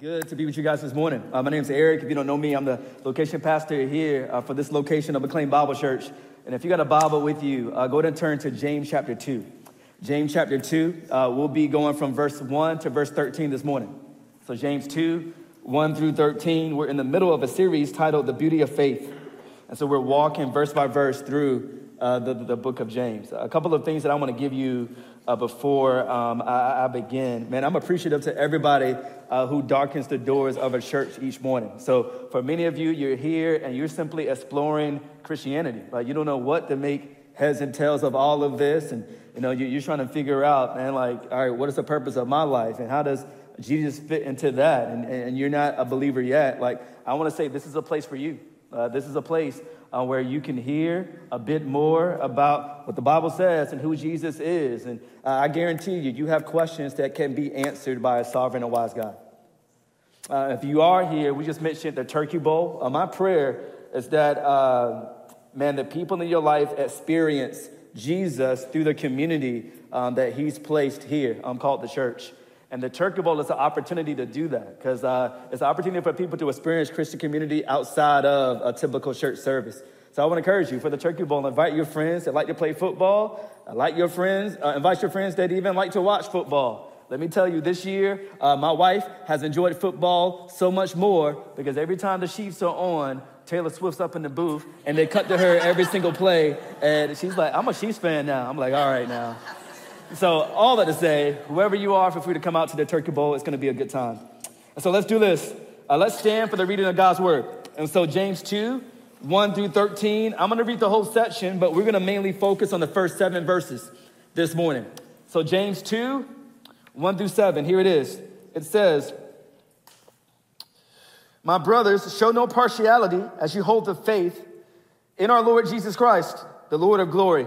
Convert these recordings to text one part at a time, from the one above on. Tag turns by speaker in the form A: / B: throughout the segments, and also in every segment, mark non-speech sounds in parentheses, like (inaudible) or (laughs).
A: Good to be with you guys this morning. Uh, my name is Eric. If you don't know me, I'm the location pastor here uh, for this location of McLean Bible Church. And if you got a Bible with you, uh, go ahead and turn to James chapter 2. James chapter 2, uh, we'll be going from verse 1 to verse 13 this morning. So, James 2, 1 through 13, we're in the middle of a series titled The Beauty of Faith. And so, we're walking verse by verse through uh, the, the book of James. A couple of things that I want to give you uh, before um, I, I, begin. Man, I'm appreciative to everybody uh, who darkens the doors of a church each morning. So, for many of you, you're here and you're simply exploring Christianity. Like, you don't know what to make heads and tails of all of this. And, you know, you're, you're trying to figure out, man, like, all right, what is the purpose of my life? And how does Jesus fit into that? And, and you're not a believer yet. Like, I want to say this is a place for you. Uh, this is a place uh, where you can hear a bit more about what the Bible says and who Jesus is. And uh, I guarantee you, you have questions that can be answered by a sovereign and wise God. Uh, if you are here, we just mentioned the Turkey Bowl. Uh, my prayer is that, uh, man, the people in your life experience Jesus through the community um, that He's placed here, um, called the church. And the Turkey Bowl is an opportunity to do that because uh, it's an opportunity for people to experience Christian community outside of a typical church service. So I want to encourage you for the Turkey Bowl, invite your friends that like to play football, like your friends, uh, invite your friends that even like to watch football. Let me tell you, this year, uh, my wife has enjoyed football so much more because every time the Chiefs are on, Taylor Swift's up in the booth and they cut to her every single play. And she's like, I'm a Chiefs fan now. I'm like, all right now. So, all that to say, whoever you are, feel free to come out to the Turkey Bowl. It's going to be a good time. So, let's do this. Uh, let's stand for the reading of God's word. And so, James 2, 1 through 13. I'm going to read the whole section, but we're going to mainly focus on the first seven verses this morning. So, James 2, 1 through 7. Here it is. It says, My brothers, show no partiality as you hold the faith in our Lord Jesus Christ, the Lord of glory.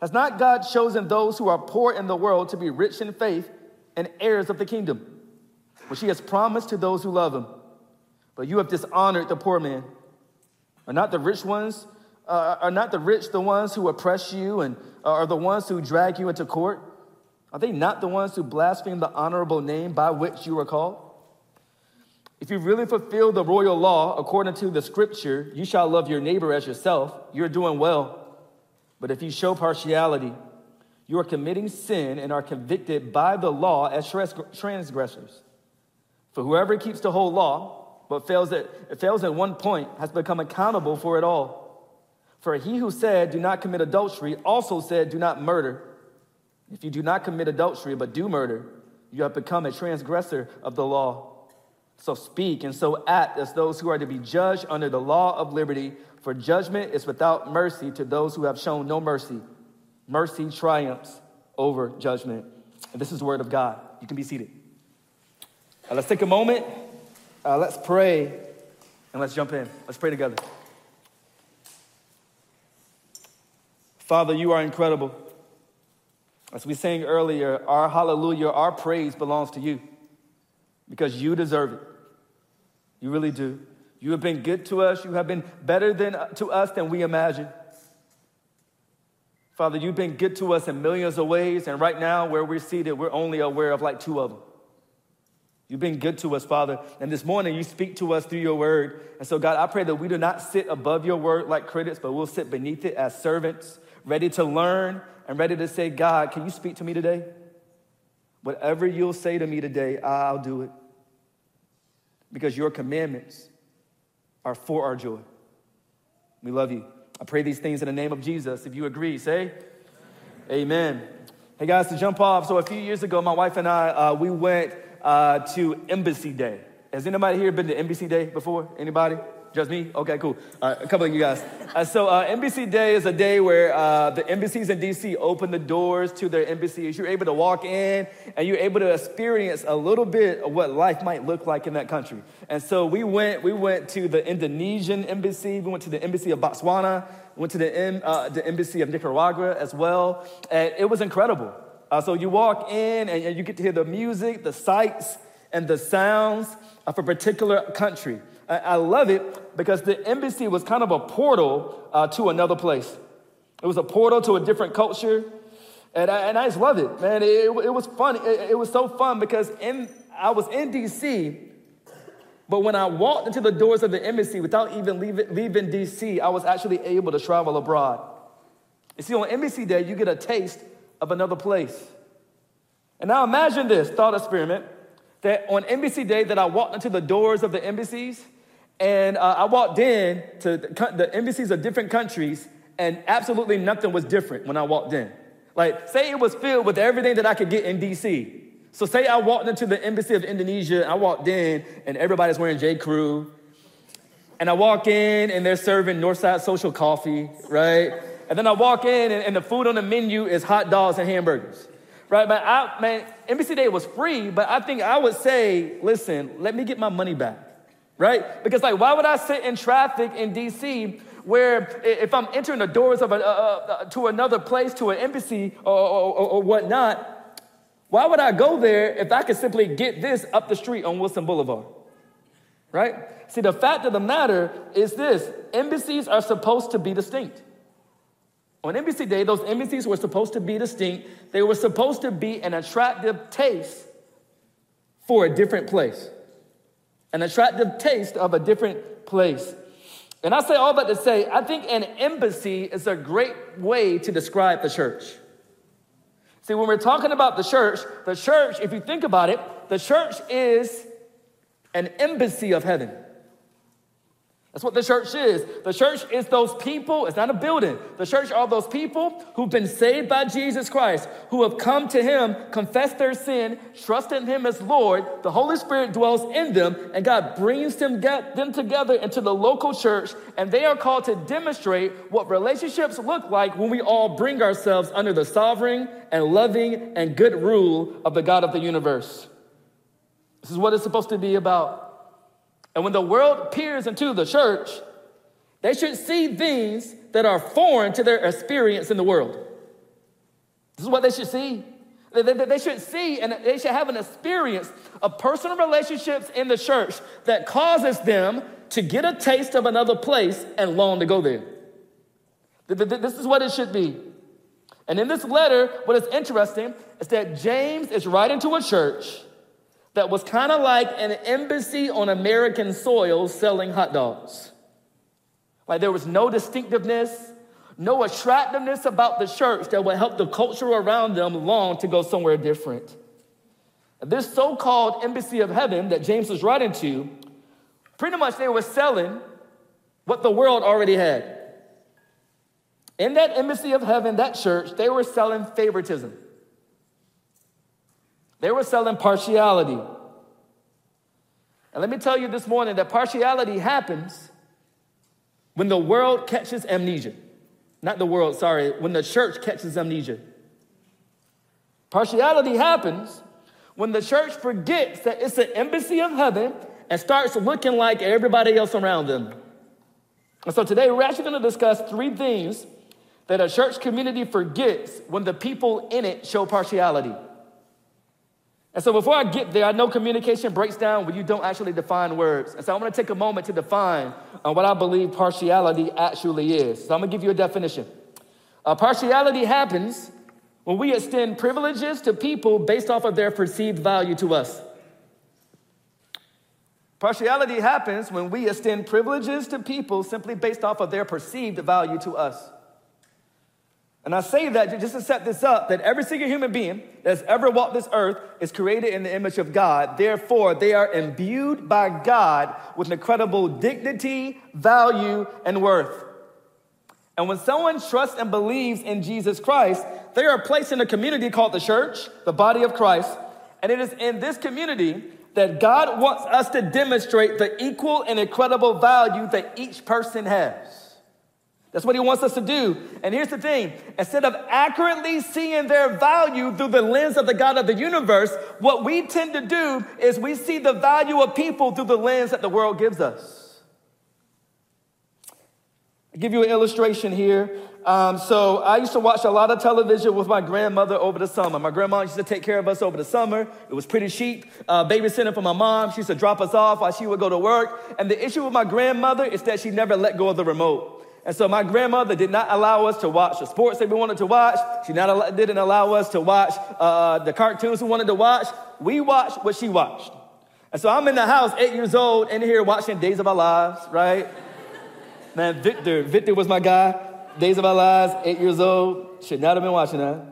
A: Has not God chosen those who are poor in the world to be rich in faith and heirs of the kingdom, which he has promised to those who love him? But you have dishonored the poor man. Are not the rich ones, uh, are not the rich the ones who oppress you and are the ones who drag you into court? Are they not the ones who blaspheme the honorable name by which you are called? If you really fulfill the royal law according to the scripture, you shall love your neighbor as yourself, you're doing well. But if you show partiality, you are committing sin and are convicted by the law as transgressors. For whoever keeps the whole law, but fails at, fails at one point, has become accountable for it all. For he who said, Do not commit adultery, also said, Do not murder. If you do not commit adultery, but do murder, you have become a transgressor of the law. So speak and so act as those who are to be judged under the law of liberty. For judgment is without mercy to those who have shown no mercy. Mercy triumphs over judgment. And this is the word of God. You can be seated. Uh, let's take a moment. Uh, let's pray and let's jump in. Let's pray together. Father, you are incredible. As we sang earlier, our hallelujah, our praise belongs to you because you deserve it. You really do. You have been good to us. You have been better than, uh, to us than we imagined. Father, you've been good to us in millions of ways, and right now, where we're seated, we're only aware of like two of them. You've been good to us, Father. And this morning, you speak to us through your word. And so, God, I pray that we do not sit above your word like critics, but we'll sit beneath it as servants, ready to learn and ready to say, God, can you speak to me today? Whatever you'll say to me today, I'll do it. Because your commandments are for our joy. We love you. I pray these things in the name of Jesus. If you agree, say amen. amen. Hey guys, to jump off. So a few years ago, my wife and I, uh, we went uh, to Embassy Day. Has anybody here been to Embassy Day before? Anybody? Just me? Okay, cool. A couple of you guys. Uh, so uh, Day is a day where uh, the embassies in DC open the doors to their embassies. You're able to walk in and you're able to experience a little bit of what life might look like in that country. And so we went, we went to the Indonesian embassy. We went to the embassy of Botswana. Went to the, uh, the embassy of Nicaragua as well. And it was incredible. Uh, so you walk in and, and you get to hear the music, the sights, and the sounds of a particular country. I love it because the embassy was kind of a portal uh, to another place. It was a portal to a different culture. And I, and I just love it, man. It, it was fun. It, it, was so fun because in, I was in DC, but when I walked into the doors of the embassy without even leaving, leaving DC, I was actually able to travel abroad. You see, on embassy day, you get a taste of another place. And now imagine this thought experiment that on embassy day that I walked into the doors of the embassies and uh, I walked in to the, the embassies of different countries, and absolutely nothing was different when I walked in. Like, say it was filled with everything that I could get in DC. So, say I walked into the embassy of Indonesia, I walked in, and everybody's wearing J. Crew. And I walk in, and they're serving Northside Social coffee, right? And then I walk in, and, and the food on the menu is hot dogs and hamburgers, right? But I, man, Embassy Day was free, but I think I would say, listen, let me get my money back right? Because, like, why would I sit in traffic in DC where if I'm entering the doors of a, uh, to another place, to an embassy or, or, or, whatnot, why would I go there if I could simply get this up the street on Wilson Boulevard? Right? See, the fact of the matter is this embassies are supposed to be distinct. On Embassy Day, those embassies were supposed to be distinct. They were supposed to be an attractive taste for a different place an attractive taste of a different place. And I say all that to say, I think an embassy is a great way to describe the church. See, when we're talking about the church, the church, if you think about it, the church is an embassy of heaven. That's what the church is. The church is those people, it's not a building. The church are those people who've been saved by Jesus Christ, who have come to Him, confessed their sin, trusted in Him as Lord. The Holy Spirit dwells in them, and God brings them, them together into the local church, and they are called to demonstrate what relationships look like when we all bring ourselves under the sovereign and loving and good rule of the God of the universe. This is what it's supposed to be about. And when the world peers into the church, they should see things that are foreign to their experience in the world. This is what they should see. They, should see and they should have an experience of personal relationships in the church that causes them to get a taste of another place and long to go there. This is what it should be. And in this letter, what is interesting is that James is writing to a church that was kind of like an embassy on American soil selling hot dogs. Like there was no distinctiveness, no attractiveness about the church that would help the culture around them long to go somewhere different. This so called embassy of heaven that James was writing to, pretty much they were selling what the world already had. In that embassy of heaven, that church, they were selling favoritism. They were selling partiality. And let me tell you this morning that partiality happens when the world catches amnesia. Not the world, sorry, when the church catches amnesia. Partiality happens when the church forgets that it's an embassy of heaven and starts looking like everybody else around them. And so today we're actually going to discuss three things that a church community forgets when the people in it show partiality. And so before I get there, I know communication breaks down when you don't actually define words. And so I want to take a moment to define uh, what I believe partiality actually is. So I'm going to give you a definition. Uh, partiality happens when we extend privileges to people based off of their perceived value to us. Partiality happens when we extend privileges to people simply based off of their perceived value to us. And I say that just to set this up that every single human being that's ever walked this earth is created in the image of God. Therefore, they are imbued by God with incredible dignity, value, and worth. And when someone trusts and believes in Jesus Christ, they are placed in a community called the church, the body of Christ. And it is in this community that God wants us to demonstrate the equal and incredible value that each person has. That's what he wants us to do. And here's the thing instead of accurately seeing their value through the lens of the God of the universe, what we tend to do is we see the value of people through the lens that the world gives us. I'll give you an illustration here. Um, so I used to watch a lot of television with my grandmother over the summer. My grandma used to take care of us over the summer. It was pretty cheap. Uh, babysitting for my mom. She used to drop us off while she would go to work. And the issue with my grandmother is that she never let go of the remote. And so my grandmother did not allow us to watch the sports that we wanted to watch. She not, didn't allow us to watch uh, the cartoons we wanted to watch. We watched what she watched. And so I'm in the house, eight years old, in here watching Days of Our Lives, right? Man, Victor, Victor was my guy. Days of Our Lives, eight years old. Should not have been watching that.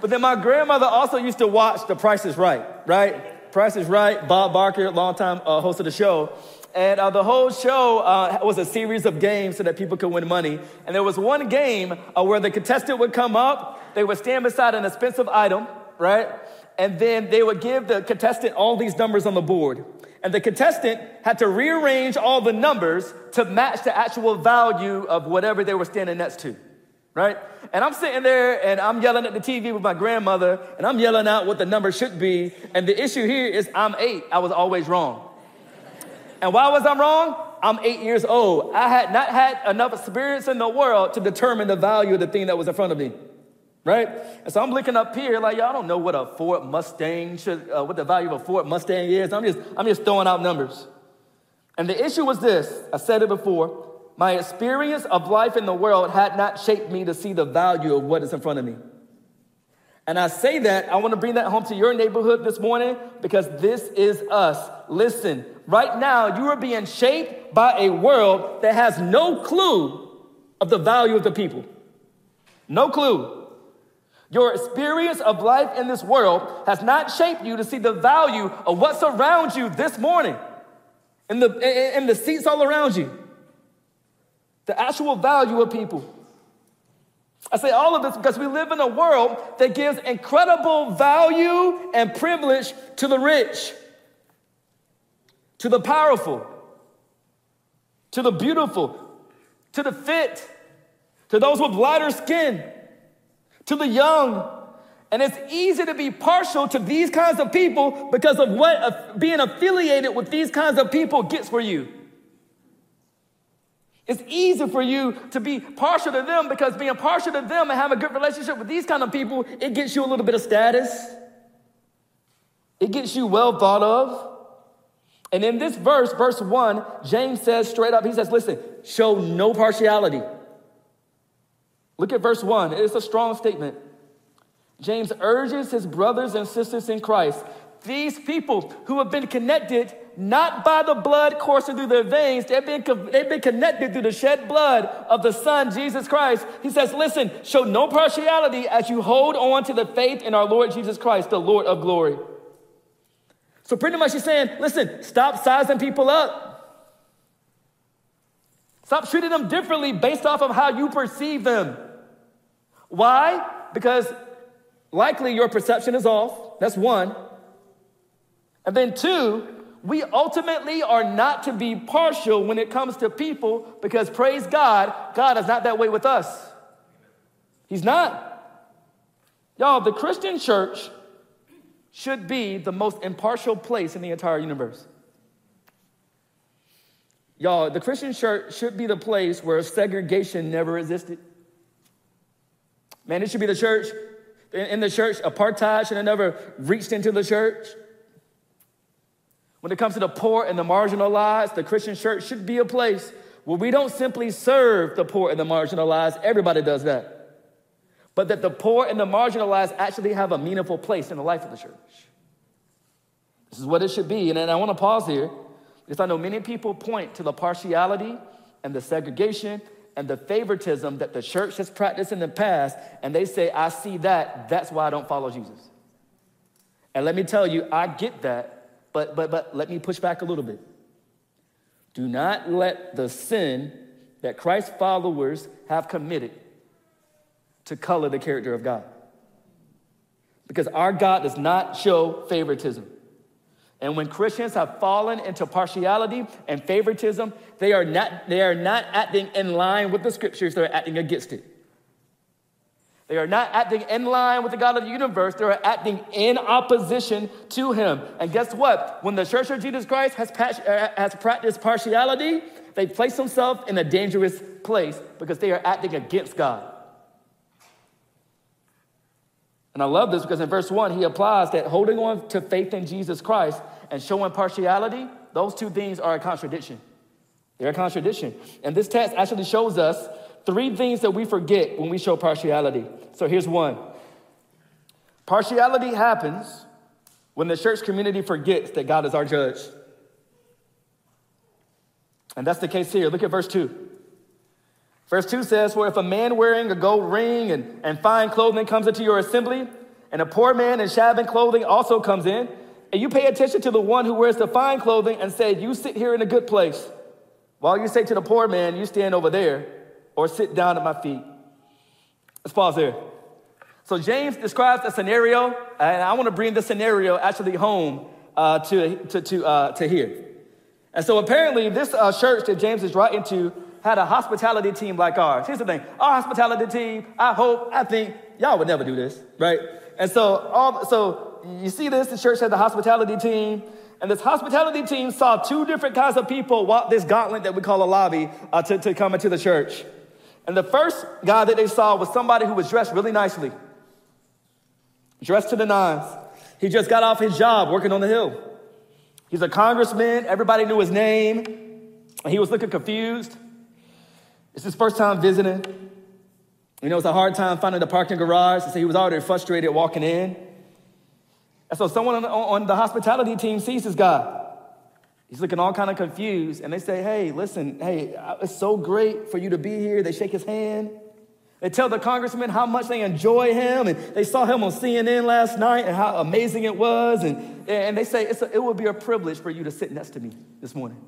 A: But then my grandmother also used to watch The Price is Right, right? Price is Right, Bob Barker, longtime uh, host of the show. And uh, the whole show uh, was a series of games so that people could win money. And there was one game uh, where the contestant would come up, they would stand beside an expensive item, right? And then they would give the contestant all these numbers on the board. And the contestant had to rearrange all the numbers to match the actual value of whatever they were standing next to, right? And I'm sitting there and I'm yelling at the TV with my grandmother and I'm yelling out what the number should be. And the issue here is I'm eight. I was always wrong. And why was I wrong? I'm eight years old. I had not had enough experience in the world to determine the value of the thing that was in front of me. Right? And so I'm looking up here like, y'all don't know what a Ford Mustang should, uh, what the value of a Ford Mustang is. I'm just, I'm just throwing out numbers. And the issue was this I said it before. My experience of life in the world had not shaped me to see the value of what is in front of me. And I say that, I want to bring that home to your neighborhood this morning because this is us. Listen, right now you are being shaped by a world that has no clue of the value of the people. No clue. Your experience of life in this world has not shaped you to see the value of what's around you this morning, in the, in the seats all around you. The actual value of people. I say all of this because we live in a world that gives incredible value and privilege to the rich, to the powerful, to the beautiful, to the fit, to those with lighter skin, to the young. And it's easy to be partial to these kinds of people because of what being affiliated with these kinds of people gets for you. It's easy for you to be partial to them because being partial to them and have a good relationship with these kind of people, it gets you a little bit of status. It gets you well thought of. And in this verse, verse one, James says straight up, he says, listen, show no partiality. Look at verse one. It's a strong statement. James urges his brothers and sisters in Christ, these people who have been connected not by the blood coursing through their veins. They've been, they've been connected through the shed blood of the Son, Jesus Christ. He says, listen, show no partiality as you hold on to the faith in our Lord Jesus Christ, the Lord of glory. So pretty much he's saying, listen, stop sizing people up. Stop treating them differently based off of how you perceive them. Why? Because likely your perception is off. That's one. And then two, we ultimately are not to be partial when it comes to people because praise God, God is not that way with us. He's not. Y'all, the Christian church should be the most impartial place in the entire universe. Y'all, the Christian church should be the place where segregation never existed. Man, it should be the church. In the church, apartheid should have never reached into the church. When it comes to the poor and the marginalized, the Christian church should be a place where we don't simply serve the poor and the marginalized, everybody does that, but that the poor and the marginalized actually have a meaningful place in the life of the church. This is what it should be. And I want to pause here because I know many people point to the partiality and the segregation and the favoritism that the church has practiced in the past, and they say, I see that, that's why I don't follow Jesus. And let me tell you, I get that but, but, but let me push back a little bit. Do not let the sin that Christ's followers have committed to color the character of God. Because our God does not show favoritism. And when Christians have fallen into partiality and favoritism, they are not, they are not acting in line with the scriptures, they're acting against it. They are not acting in line with the God of the universe. They are acting in opposition to Him. And guess what? When the Church of Jesus Christ has, uh, has practiced partiality, they place themselves in a dangerous place because they are acting against God. And I love this because in verse 1, he applies that holding on to faith in Jesus Christ and showing partiality, those two things are a contradiction. They're a contradiction. And this text actually shows us three things that we forget when we show partiality. So here's one partiality happens when the church community forgets that God is our judge. And that's the case here. Look at verse 2. Verse 2 says, For if a man wearing a gold ring and, and fine clothing comes into your assembly, and a poor man in shabby clothing also comes in, and you pay attention to the one who wears the fine clothing and say, You sit here in a good place, while you say to the poor man, You stand over there, or sit down at my feet. Let's pause there. So James describes a scenario, and I want to bring the scenario actually home uh, to, to, to, uh, to here. And so apparently, this uh, church that James is writing to had a hospitality team like ours. Here's the thing our hospitality team, I hope, I think, y'all would never do this, right? And so, all, so you see this, the church had the hospitality team, and this hospitality team saw two different kinds of people walk this gauntlet that we call a lobby uh, to, to come into the church. And the first guy that they saw was somebody who was dressed really nicely, dressed to the nines. He just got off his job working on the hill. He's a congressman, everybody knew his name, and he was looking confused. It's his first time visiting. You know, it's a hard time finding the parking garage, so he was already frustrated walking in. And so someone on, on the hospitality team sees this guy. He's looking all kind of confused, and they say, "Hey, listen, hey, it's so great for you to be here." They shake his hand. They tell the congressman how much they enjoy him, and they saw him on CNN last night and how amazing it was. And, and they say, a, It would be a privilege for you to sit next to me this morning.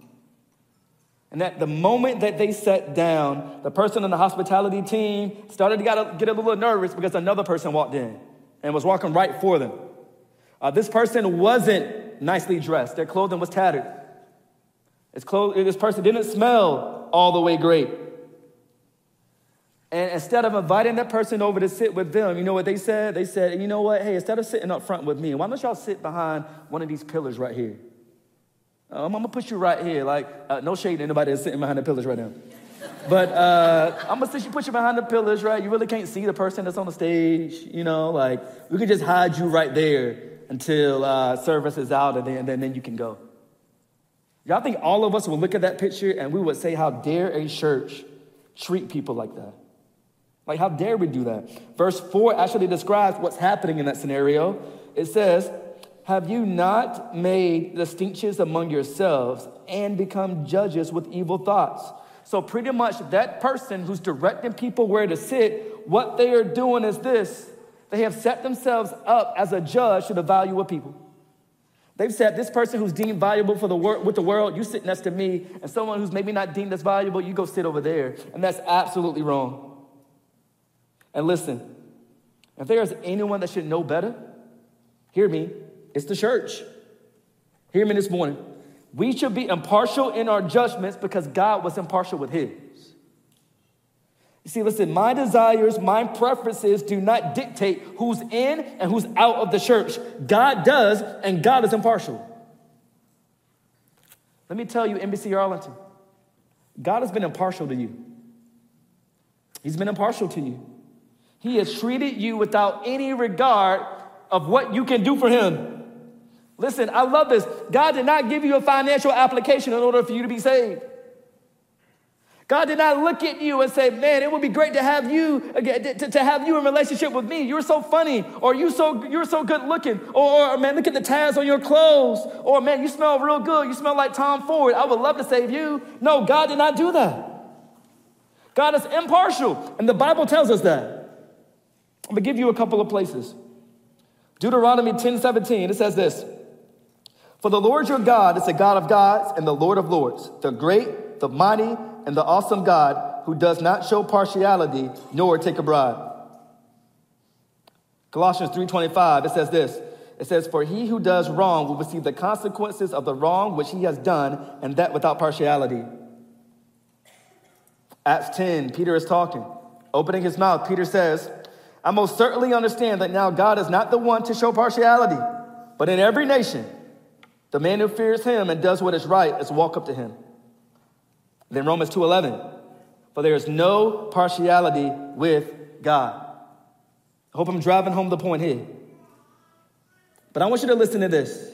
A: And that the moment that they sat down, the person on the hospitality team started to get a, little nervous because another person walked in and was walking right for them. Uh, this person wasn't nicely dressed, their clothing was tattered. This person didn't smell all the way great. And instead of inviting that person over to sit with them, you know what they said? They said, you know what? Hey, instead of sitting up front with me, why don't y'all sit behind one of these pillars right here? Um, I'm gonna put you right here. Like, uh, no shade to anybody that's sitting behind the pillars right now. But uh, I'm gonna sit you, put you behind the pillars, right? You really can't see the person that's on the stage, you know. Like, we can just hide you right there until uh, service is out, and then, then, you can go. Y'all think all of us would look at that picture and we would say, "How dare a church treat people like that?" Like, how dare we do that? Verse four actually describes what's happening in that scenario. It says, have you not made distinctions among yourselves and become judges with evil thoughts? So, pretty much, that person who's directing people where to sit, what they are doing is this they have set themselves up as a judge to the value of people. They've said this person who's deemed valuable for the wor- with the world, you sit next to me, and someone who's maybe not deemed as valuable, you go sit over there. And that's absolutely wrong. And listen, if there's anyone that should know better, hear me, it's the church. Hear me this morning. We should be impartial in our judgments because God was impartial with his. You see, listen, my desires, my preferences do not dictate who's in and who's out of the church. God does, and God is impartial. Let me tell you, MBC Arlington, God has been impartial to you. He's been impartial to you. He has treated you without any regard of what you can do for Him. Listen, I love this. God did not give you a financial application in order for you to be saved. God did not look at you and say, "Man, it would be great to have you to, to have you in relationship with me. You're so funny, or you so you're so good looking, or, or man, look at the tabs on your clothes, or man, you smell real good. You smell like Tom Ford. I would love to save you." No, God did not do that. God is impartial, and the Bible tells us that. I'm gonna give you a couple of places. Deuteronomy 10 17, it says this. For the Lord your God is the God of gods and the Lord of lords, the great, the mighty, and the awesome God who does not show partiality nor take a bribe. Colossians 3:25 it says this, It says, For he who does wrong will receive the consequences of the wrong which he has done, and that without partiality. Acts 10, Peter is talking. Opening his mouth, Peter says, I most certainly understand that now God is not the one to show partiality, but in every nation, the man who fears him and does what is right is walk up to him. Then Romans 2:11, for there is no partiality with God. I hope I'm driving home the point here. But I want you to listen to this.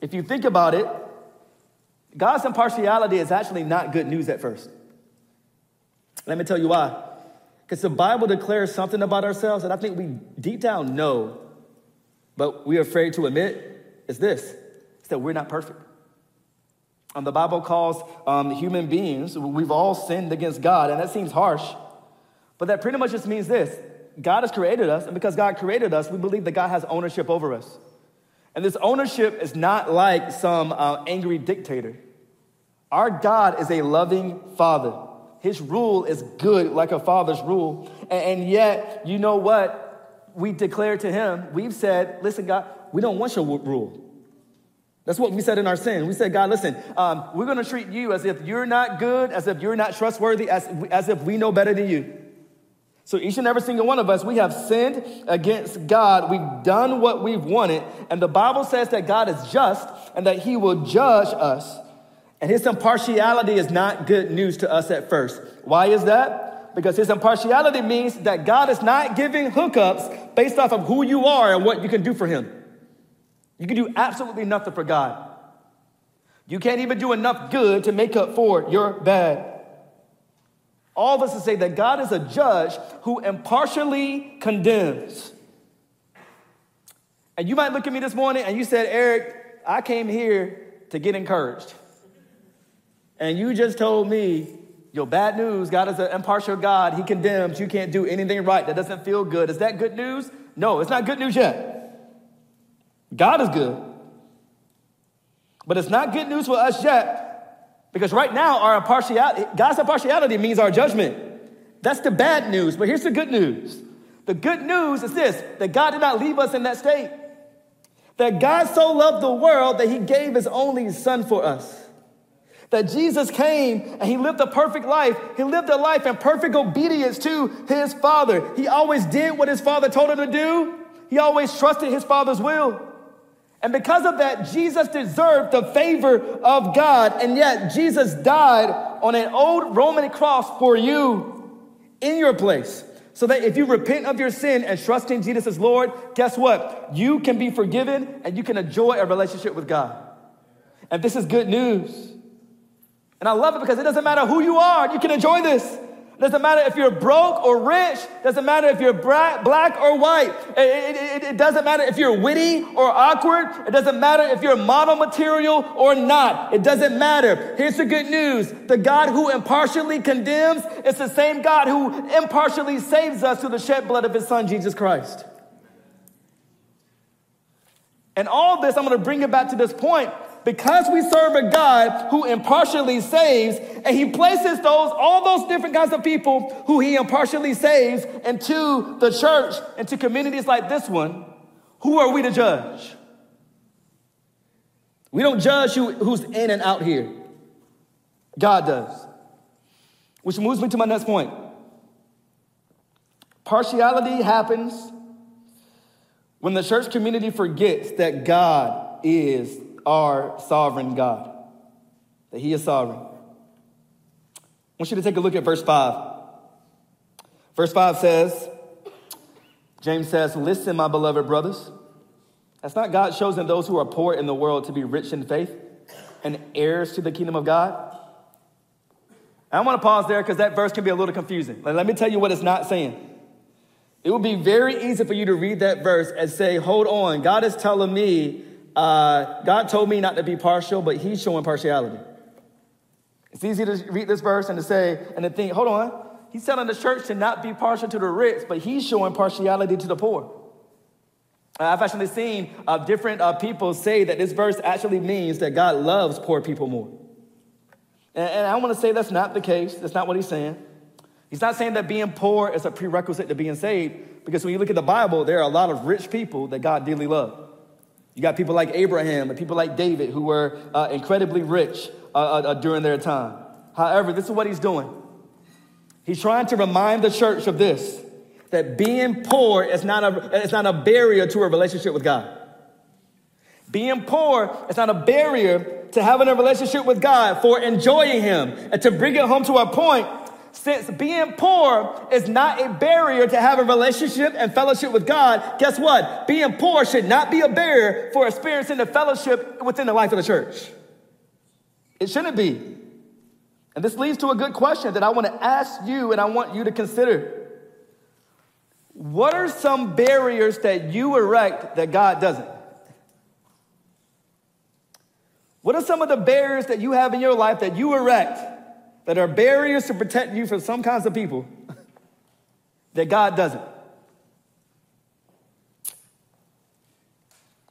A: If you think about it, God's impartiality is actually not good news at first. Let me tell you why. Because the Bible declares something about ourselves that I think we deep down know, but we're afraid to admit is this it's that we're not perfect. The Bible calls um, human beings, we've all sinned against God, and that seems harsh, but that pretty much just means this God has created us, and because God created us, we believe that God has ownership over us. And this ownership is not like some uh, angry dictator. Our God is a loving father. His rule is good, like a father's rule. And, and yet, you know what? We declare to him, we've said, listen, God, we don't want your rule. That's what we said in our sin. We said, God, listen, um, we're going to treat you as if you're not good, as if you're not trustworthy, as, as if we know better than you. So each and every single one of us, we have sinned against God. We've done what we've wanted. And the Bible says that God is just and that he will judge us. And his impartiality is not good news to us at first. Why is that? Because his impartiality means that God is not giving hookups based off of who you are and what you can do for him. You can do absolutely nothing for God. You can't even do enough good to make up for your bad. All of us to say that God is a judge who impartially condemns. And you might look at me this morning and you said, Eric, I came here to get encouraged. And you just told me your bad news, God is an impartial God. He condemns. You can't do anything right. That doesn't feel good. Is that good news? No, it's not good news yet. God is good. But it's not good news for us yet because right now, our impartiality, God's impartiality means our judgment. That's the bad news. But here's the good news. The good news is this that God did not leave us in that state. That God so loved the world that he gave his only son for us. That Jesus came and he lived a perfect life. He lived a life in perfect obedience to his father. He always did what his father told him to do. He always trusted his father's will. And because of that, Jesus deserved the favor of God. And yet, Jesus died on an old Roman cross for you in your place. So that if you repent of your sin and trust in Jesus as Lord, guess what? You can be forgiven and you can enjoy a relationship with God. And this is good news. And I love it because it doesn't matter who you are, you can enjoy this. Doesn't matter if you're broke or rich. Doesn't matter if you're black or white. It, it, it, doesn't matter if you're witty or awkward. It doesn't matter if you're model material or not. It doesn't matter. Here's the good news. The God who impartially condemns is the same God who impartially saves us through the shed blood of his son, Jesus Christ. And all this, I'm going to bring it back to this point because we serve a God who impartially saves, and He places those, all those different kinds of people who He impartially saves into the church, into communities like this one, who are we to judge? We don't judge who, who's in and out here. God does. Which moves me to my next point. Partiality happens when the church community forgets that God is our sovereign God, that He is sovereign. I want you to take a look at verse 5. Verse 5 says, James says, Listen, my beloved brothers. Has not God chosen those who are poor in the world to be rich in faith and heirs to the kingdom of God? I want to pause there because that verse can be a little confusing. Let me tell you what it's not saying. It would be very easy for you to read that verse and say, Hold on, God is telling me uh, God told me not to be partial, but He's showing partiality. It's easy to read this verse and to say, and to think, hold on, He's telling the church to not be partial to the rich, but He's showing partiality to the poor. Uh, I've actually seen uh, different uh, people say that this verse actually means that God loves poor people more. And, and I want to say that's not the case. That's not what He's saying. He's not saying that being poor is a prerequisite to being saved, Because when you look at the Bible, there are a lot of rich people that God dearly loved. You got people like Abraham and people like David who were uh, incredibly rich uh, uh, uh, during their time. However, this is what he's doing. He's trying to remind the church of this that being poor is not a, it's not a barrier to a relationship with God. Being poor is not a barrier to having a relationship with God, for enjoying Him. And to bring it home to our point, since being poor is not a barrier to have a relationship and fellowship with God, guess what? Being poor should not be a barrier for experiencing the fellowship within the life of the church. It shouldn't be. And this leads to a good question that I want to ask you and I want you to consider. What are some barriers that you erect that God doesn't? What are some of the barriers that you have in your life that you erect that are barriers to protect you from some kinds of people that God doesn't.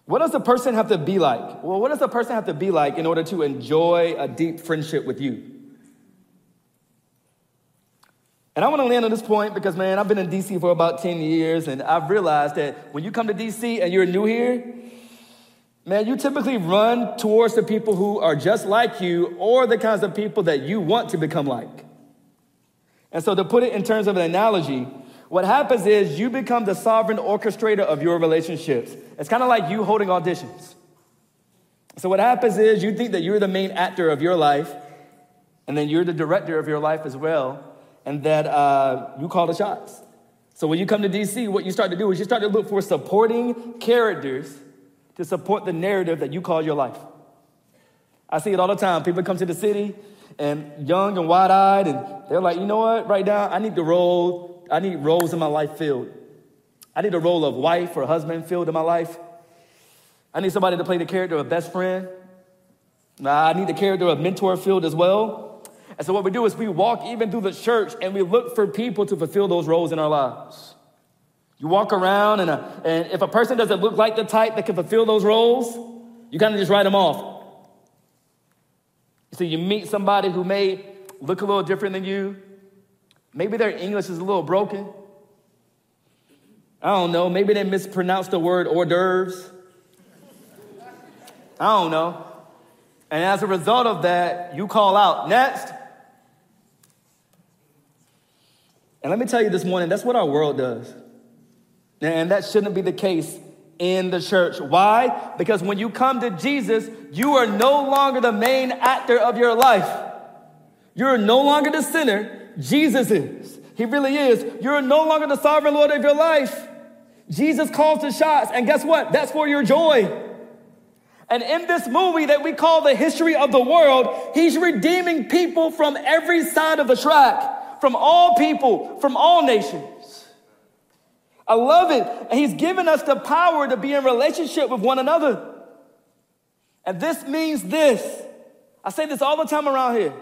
A: What does a person have to be like? Well, what does a person have to be like in order to enjoy a deep friendship with you? And I want to land on this point because, man, I've been in DC for about 10 years, and I've realized that when you come to DC and you're new here, Man, you typically run towards the people who are just like you or the kinds of people that you want to become like. And so, to put it in terms of an analogy, what happens is you become the sovereign orchestrator of your relationships. It's kind of like you holding auditions. So, what happens is you think that you're the main actor of your life, and then you're the director of your life as well, and that uh, you call the shots. So, when you come to DC, what you start to do is you start to look for supporting characters to support the narrative that you call your life. I see it all the time. People come to the city and young and wide eyed, and they're like, you know what, right now, I need the role, I need roles in my life filled. I need a role of wife or husband filled in my life. I need somebody to play the character of best friend. I need the character of mentor filled as well. And so, what we do is we walk even through the church and we look for people to fulfill those roles in our lives. You walk around, and, a, and if a person doesn't look like the type that can fulfill those roles, you kind of just write them off. So you meet somebody who may look a little different than you. Maybe their English is a little broken. I don't know. Maybe they mispronounced the word hors d'oeuvres. I don't know. And as a result of that, you call out, next. And let me tell you this morning, that's what our world does. And that shouldn't be the case in the church. Why? Because when you come to Jesus, you are no longer the main actor of your life. You're no longer the sinner. Jesus is. He really is. You're no longer the sovereign Lord of your life. Jesus calls the shots, and guess what? That's for your joy. And in this movie that we call the history of the world, he's redeeming people from every side of the track, from all people, from all nations. I love it. He's given us the power to be in relationship with one another. And this means this. I say this all the time around here.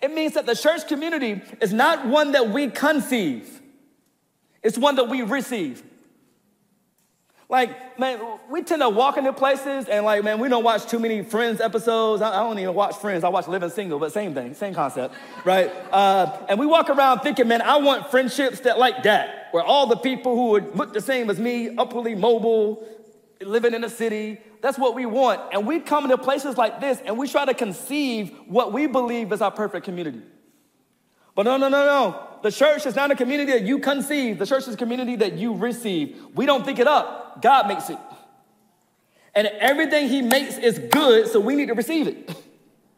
A: It means that the church community is not one that we conceive, it's one that we receive. Like, man, we tend to walk into places and, like, man, we don't watch too many Friends episodes. I, I don't even watch Friends. I watch Living Single, but same thing, same concept, right? Uh, and we walk around thinking, man, I want friendships that like that, where all the people who would look the same as me, upwardly mobile, living in a city, that's what we want. And we come into places like this and we try to conceive what we believe is our perfect community. But no, no, no, no. The church is not a community that you conceive. The church is a community that you receive. We don't think it up. God makes it. And everything he makes is good, so we need to receive it.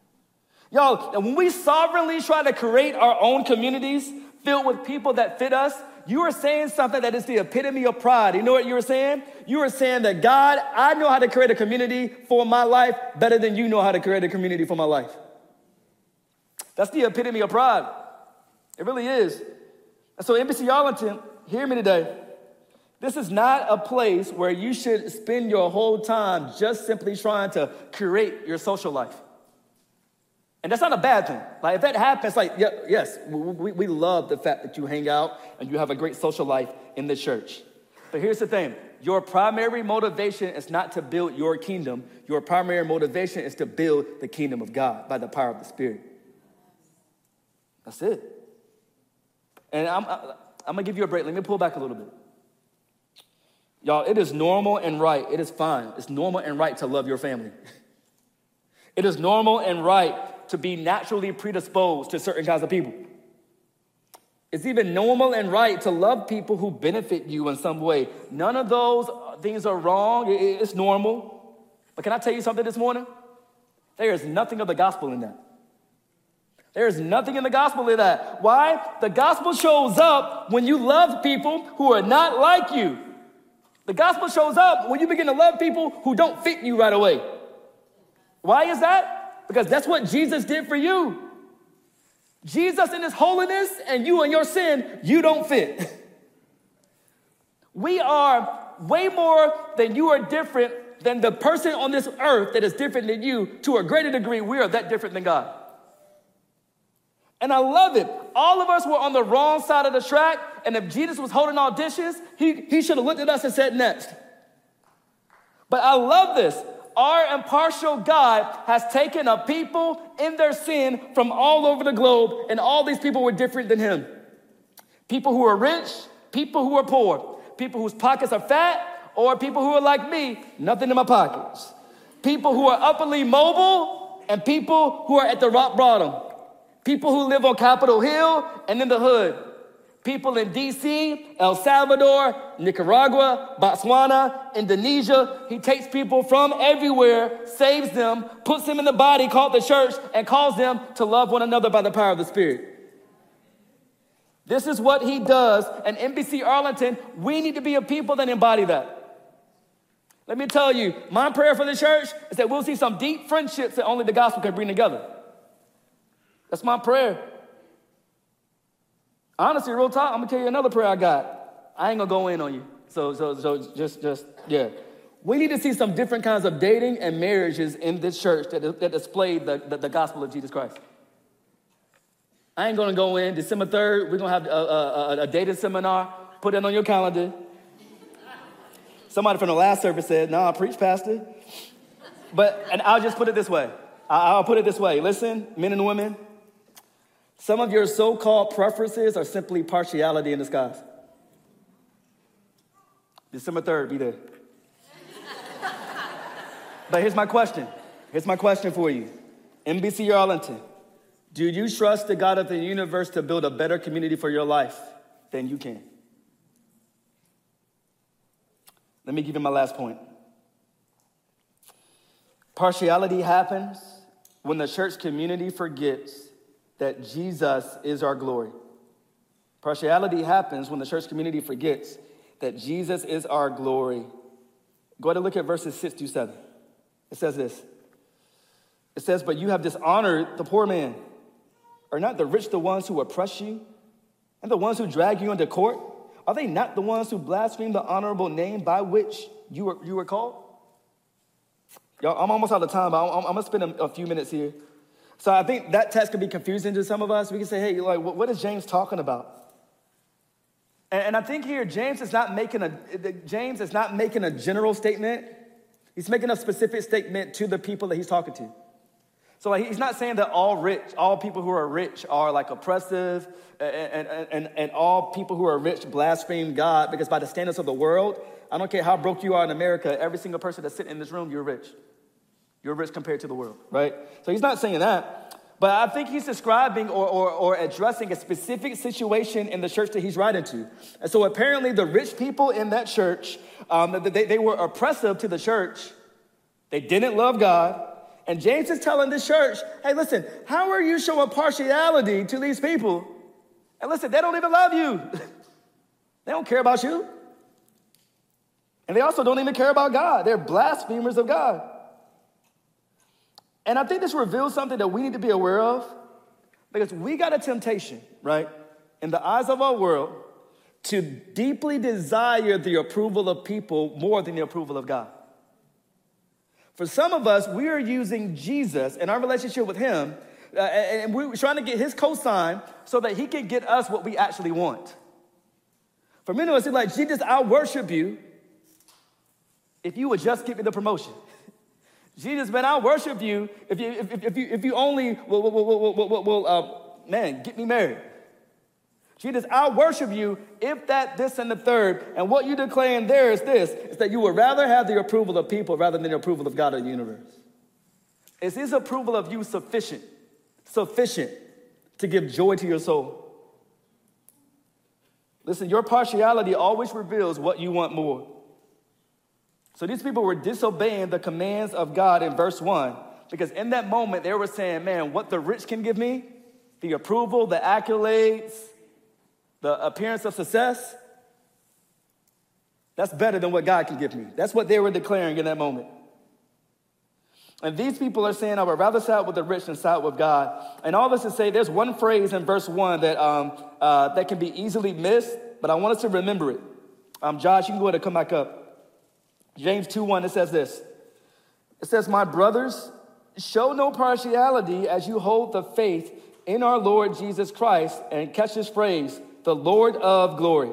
A: (laughs) Y'all, when we sovereignly try to create our own communities filled with people that fit us, you are saying something that is the epitome of pride. You know what you were saying? You were saying that God, I know how to create a community for my life better than you know how to create a community for my life. That's the epitome of pride. It really is. And so, MBC Arlington, hear me today. This is not a place where you should spend your whole time just simply trying to curate your social life. And that's not a bad thing. Like, if that happens, like, yeah, yes, we, we love the fact that you hang out and you have a great social life in the church. But here's the thing your primary motivation is not to build your kingdom, your primary motivation is to build the kingdom of God by the power of the Spirit. That's it. And I'm, I'm gonna give you a break. Let me pull back a little bit. Y'all, it is normal and right. It is fine. It's normal and right to love your family. (laughs) it is normal and right to be naturally predisposed to certain kinds of people. It's even normal and right to love people who benefit you in some way. None of those things are wrong. It's normal. But can I tell you something this morning? There is nothing of the gospel in that. There is nothing in the gospel in that. Why? The gospel shows up when you love people who are not like you. The gospel shows up when you begin to love people who don't fit you right away. Why is that? Because that's what Jesus did for you. Jesus in his holiness and you in your sin, you don't fit. (laughs) We are way more than you are different than the person on this earth that is different than you. To a greater degree, we are that different than God. And I love it. All of us were on the wrong side of the track, and if Jesus was holding all dishes, he, he should have looked at us and said, Next. But I love this. Our impartial God has taken a people in their sin from all over the globe, and all these people were different than him. People who are rich, people who are poor, people whose pockets are fat, or people who are like me, nothing in my pockets. People who are upperly mobile, and people who are at the rock bottom. People who live on Capitol Hill and in the hood. People in DC, El Salvador, Nicaragua, Botswana, Indonesia. He takes people from everywhere, saves them, puts them in the body called the church, and calls them to love one another by the power of the Spirit. This is what he does. And MBC Arlington, we need to be a people that embody that. Let me tell you, my prayer for the church is that we'll see some deep friendships that only the gospel can bring together. That's my prayer. Honestly, real talk, I'm gonna tell you another prayer I got. I ain't gonna go in on you. So, so, so just, just, yeah. We need to see some different kinds of dating and marriages in this church that, that display the, the, the gospel of Jesus Christ. I ain't gonna go in. December 3rd, we're gonna have a, a, a dating seminar. Put it on your calendar. Somebody from the last service said, No, nah, I preach, Pastor. But, and I'll just put it this way. I'll put it this way. Listen, men and women, some of your so called preferences are simply partiality in disguise. December 3rd, be there. (laughs) but here's my question. Here's my question for you MBC Arlington, do you trust the God of the universe to build a better community for your life than you can? Let me give you my last point. Partiality happens when the church community forgets that Jesus is our glory. Partiality happens when the church community forgets that Jesus is our glory. Go ahead and look at verses 6 to 7. It says this It says, But you have dishonored the poor man. Are not the rich the ones who oppress you and the ones who drag you into court? Are they not the ones who blaspheme the honorable name by which you were, you were called? Y'all, I'm almost out of time, but I'm, I'm gonna spend a, a few minutes here. So I think that text could be confusing to some of us. We can say, hey, like, what is James talking about? And I think here James is not making a James is not making a general statement. He's making a specific statement to the people that he's talking to. So like, he's not saying that all rich, all people who are rich are like oppressive, and, and, and, and all people who are rich blaspheme God, because by the standards of the world, I don't care how broke you are in America, every single person that's sitting in this room, you're rich. You're rich compared to the world, right? So he's not saying that. But I think he's describing or, or, or, addressing a specific situation in the church that he's writing to. And so apparently, the rich people in that church, um, they, they were oppressive to the church. They didn't love God. And James is telling this church, hey, listen, how are you showing partiality to these people? And listen, they don't even love you, (laughs) they don't care about you. And they also don't even care about God. They're blasphemers of God. And I think this reveals something that we need to be aware of because we got a temptation, right, in the eyes of our world to deeply desire the approval of people more than the approval of God. For some of us, we are using Jesus and our relationship with Him, uh, and we're trying to get His cosign so that He can get us what we actually want. For many of us, it's like, Jesus, I'll worship you if you would just give me the promotion. Jesus, man, I'll worship you if you, if, if you, if you only will, will, will, will, will uh, man, get me married. Jesus, I worship you if that, this, and the third. And what you declare in there is this is that you would rather have the approval of people rather than the approval of God of the universe. Is his approval of you sufficient? Sufficient to give joy to your soul? Listen, your partiality always reveals what you want more. So these people were disobeying the commands of God in verse 1 because in that moment they were saying, Man, what the rich can give me, the approval, the accolades, the appearance of success, that's better than what God can give me. That's what they were declaring in that moment. And these people are saying, I would rather side with the rich than side with God. And all this to say, there's one phrase in verse 1 that, um, uh, that can be easily missed, but I want us to remember it. Um, Josh, you can go ahead and come back up. James 2 1, it says this It says, My brothers, show no partiality as you hold the faith in our Lord Jesus Christ. And catch this phrase, the Lord of glory.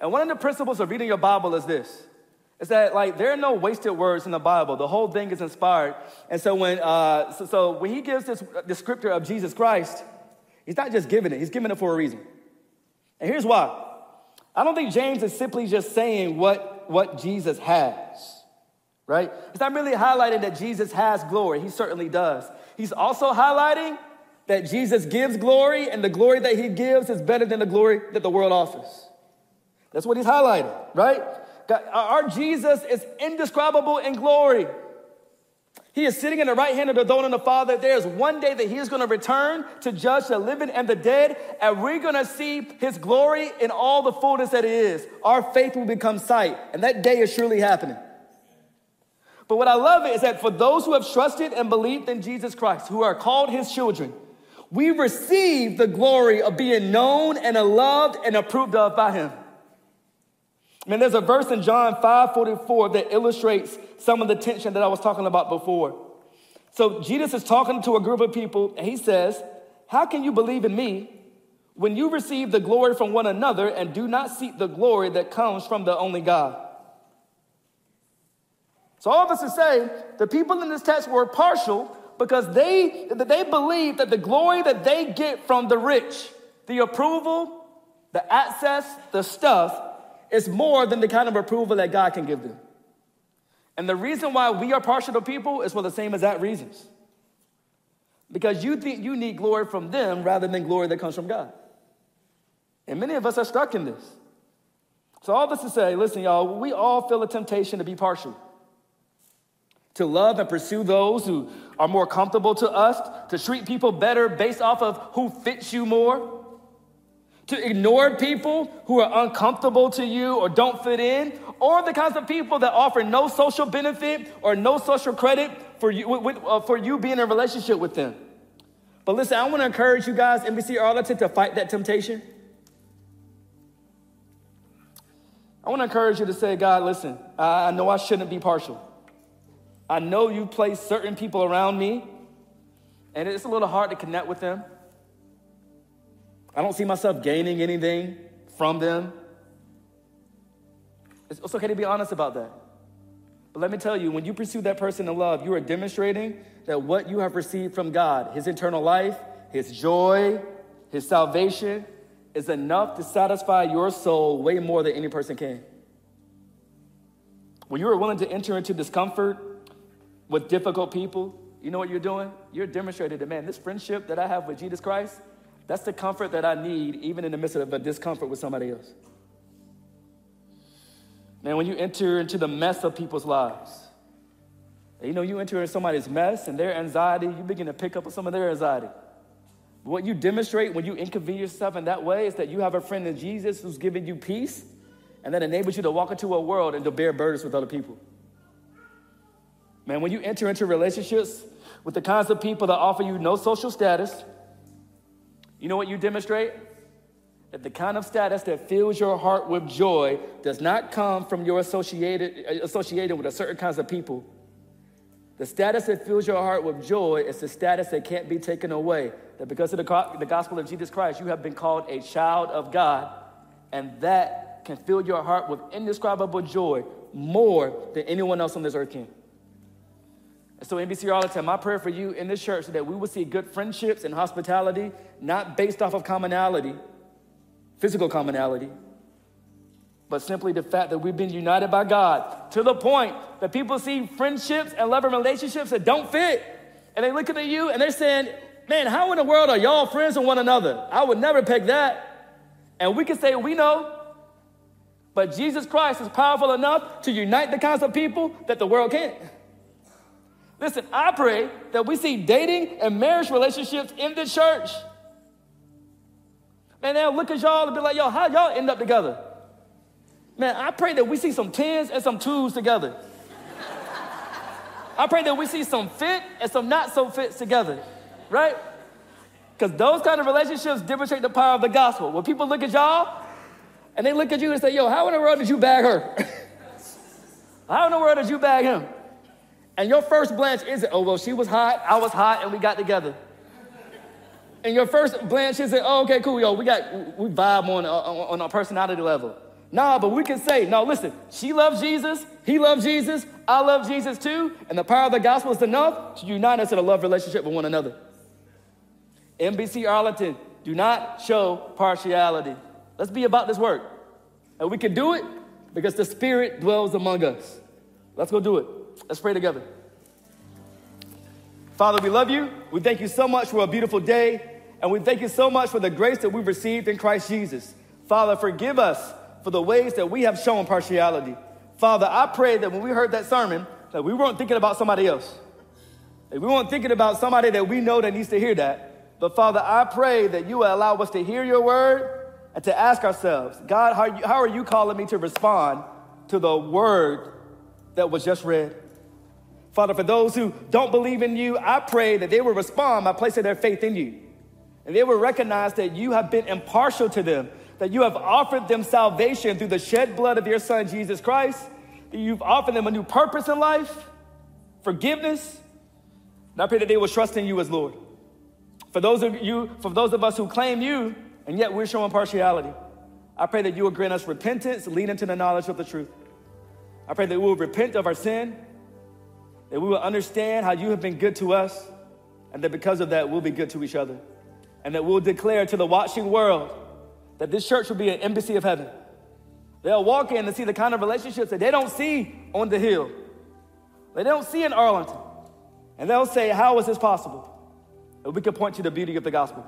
A: And one of the principles of reading your Bible is this is that like there are no wasted words in the Bible. The whole thing is inspired. And so when uh, so, so when he gives this descriptor of Jesus Christ, he's not just giving it, he's giving it for a reason. And here's why. I don't think James is simply just saying what, what Jesus has, right? It's not really highlighting that Jesus has glory. He certainly does. He's also highlighting that Jesus gives glory, and the glory that he gives is better than the glory that the world offers. That's what he's highlighting, right? God, our Jesus is indescribable in glory. He is sitting in the right hand of the throne of the Father. There's one day that He is going to return to judge the living and the dead, and we're going to see His glory in all the fullness that it is. Our faith will become sight, and that day is surely happening. But what I love is that for those who have trusted and believed in Jesus Christ, who are called His children, we receive the glory of being known and loved and approved of by Him. Man, there's a verse in John 5 44 that illustrates some of the tension that I was talking about before. So Jesus is talking to a group of people, and he says, How can you believe in me when you receive the glory from one another and do not seek the glory that comes from the only God? So, all of us to say, the people in this text were partial because they, they believe that the glory that they get from the rich, the approval, the access, the stuff, is more than the kind of approval that God can give them. And the reason why we are partial to people is for the same exact reasons. Because you think you need glory from them rather than glory that comes from God. And many of us are stuck in this. So, all this to say, listen, y'all, we all feel a temptation to be partial, to love and pursue those who are more comfortable to us, to treat people better based off of who fits you more to ignore people who are uncomfortable to you or don't fit in, or the kinds of people that offer no social benefit or no social credit for you, with, uh, for you being in a relationship with them. But listen, I want to encourage you guys, MBC Arlington, to fight that temptation. I want to encourage you to say, God, listen, I know I shouldn't be partial. I know you place certain people around me, and it's a little hard to connect with them. I don't see myself gaining anything from them. It's okay to be honest about that. But let me tell you, when you pursue that person in love, you are demonstrating that what you have received from God, His eternal life, His joy, His salvation, is enough to satisfy your soul way more than any person can. When you are willing to enter into discomfort with difficult people, you know what you're doing? You're demonstrating that, man, this friendship that I have with Jesus Christ, that's the comfort that I need, even in the midst of a discomfort with somebody else. Man, when you enter into the mess of people's lives, you know, you enter into somebody's mess and their anxiety, you begin to pick up on some of their anxiety. What you demonstrate when you inconvenience yourself in that way is that you have a friend in Jesus who's giving you peace and that enables you to walk into a world and to bear burdens with other people. Man, when you enter into relationships with the kinds of people that offer you no social status, you know what you demonstrate? That the kind of status that fills your heart with joy does not come from your associated, associated with a certain kinds of people. The status that fills your heart with joy is the status that can't be taken away. That because of the, the gospel of Jesus Christ, you have been called a child of God, and that can fill your heart with indescribable joy more than anyone else on this earth can. And so, MBC Arlington, my prayer for you in this church is that we will see good friendships and hospitality, not based off of commonality, physical commonality, but simply the fact that we've been united by God to the point that people see friendships and loving relationships that don't fit. And they look at you and they're saying, Man, how in the world are y'all friends with one another? I would never pick that. And we can say, We know. But Jesus Christ is powerful enough to unite the kinds of people that the world can't. Listen, I pray that we see dating and marriage relationships in the church. Man, they'll look at y'all and be like, yo, how y'all end up together? Man, I pray that we see some tens and some twos together. I pray that we see some fit and some not so fits together, right? Because those kind of relationships demonstrate the power of the gospel. When people look at y'all and they look at you and say, yo, how in the world did you bag her? (laughs) how in the world did you bag him? And your first blanch isn't, oh, well, she was hot, I was hot, and we got together. And your first blanch isn't, oh, okay, cool, yo, we got, we vibe on, uh, on, on our personality level. Nah, but we can say, no, listen, she loves Jesus, he loves Jesus, I love Jesus too, and the power of the gospel is enough to unite us in a love relationship with one another. MBC Arlington, do not show partiality. Let's be about this work. And we can do it because the Spirit dwells among us. Let's go do it. Let's pray together. Father, we love you. We thank you so much for a beautiful day. And we thank you so much for the grace that we've received in Christ Jesus. Father, forgive us for the ways that we have shown partiality. Father, I pray that when we heard that sermon, that we weren't thinking about somebody else. That we weren't thinking about somebody that we know that needs to hear that. But Father, I pray that you will allow us to hear your word and to ask ourselves, God, how are you, how are you calling me to respond to the word that was just read? Father, for those who don't believe in you, I pray that they will respond by placing their faith in you. And they will recognize that you have been impartial to them, that you have offered them salvation through the shed blood of your Son, Jesus Christ, that you've offered them a new purpose in life, forgiveness. And I pray that they will trust in you as Lord. For those of you, for those of us who claim you, and yet we're showing partiality, I pray that you will grant us repentance, leading to the knowledge of the truth. I pray that we will repent of our sin that we will understand how you have been good to us, and that because of that, we'll be good to each other. And that we'll declare to the watching world that this church will be an embassy of heaven. They'll walk in and see the kind of relationships that they don't see on the hill, they don't see in Arlington. And they'll say, How is this possible? And we can point to the beauty of the gospel.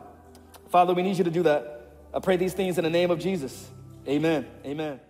A: Father, we need you to do that. I pray these things in the name of Jesus. Amen. Amen.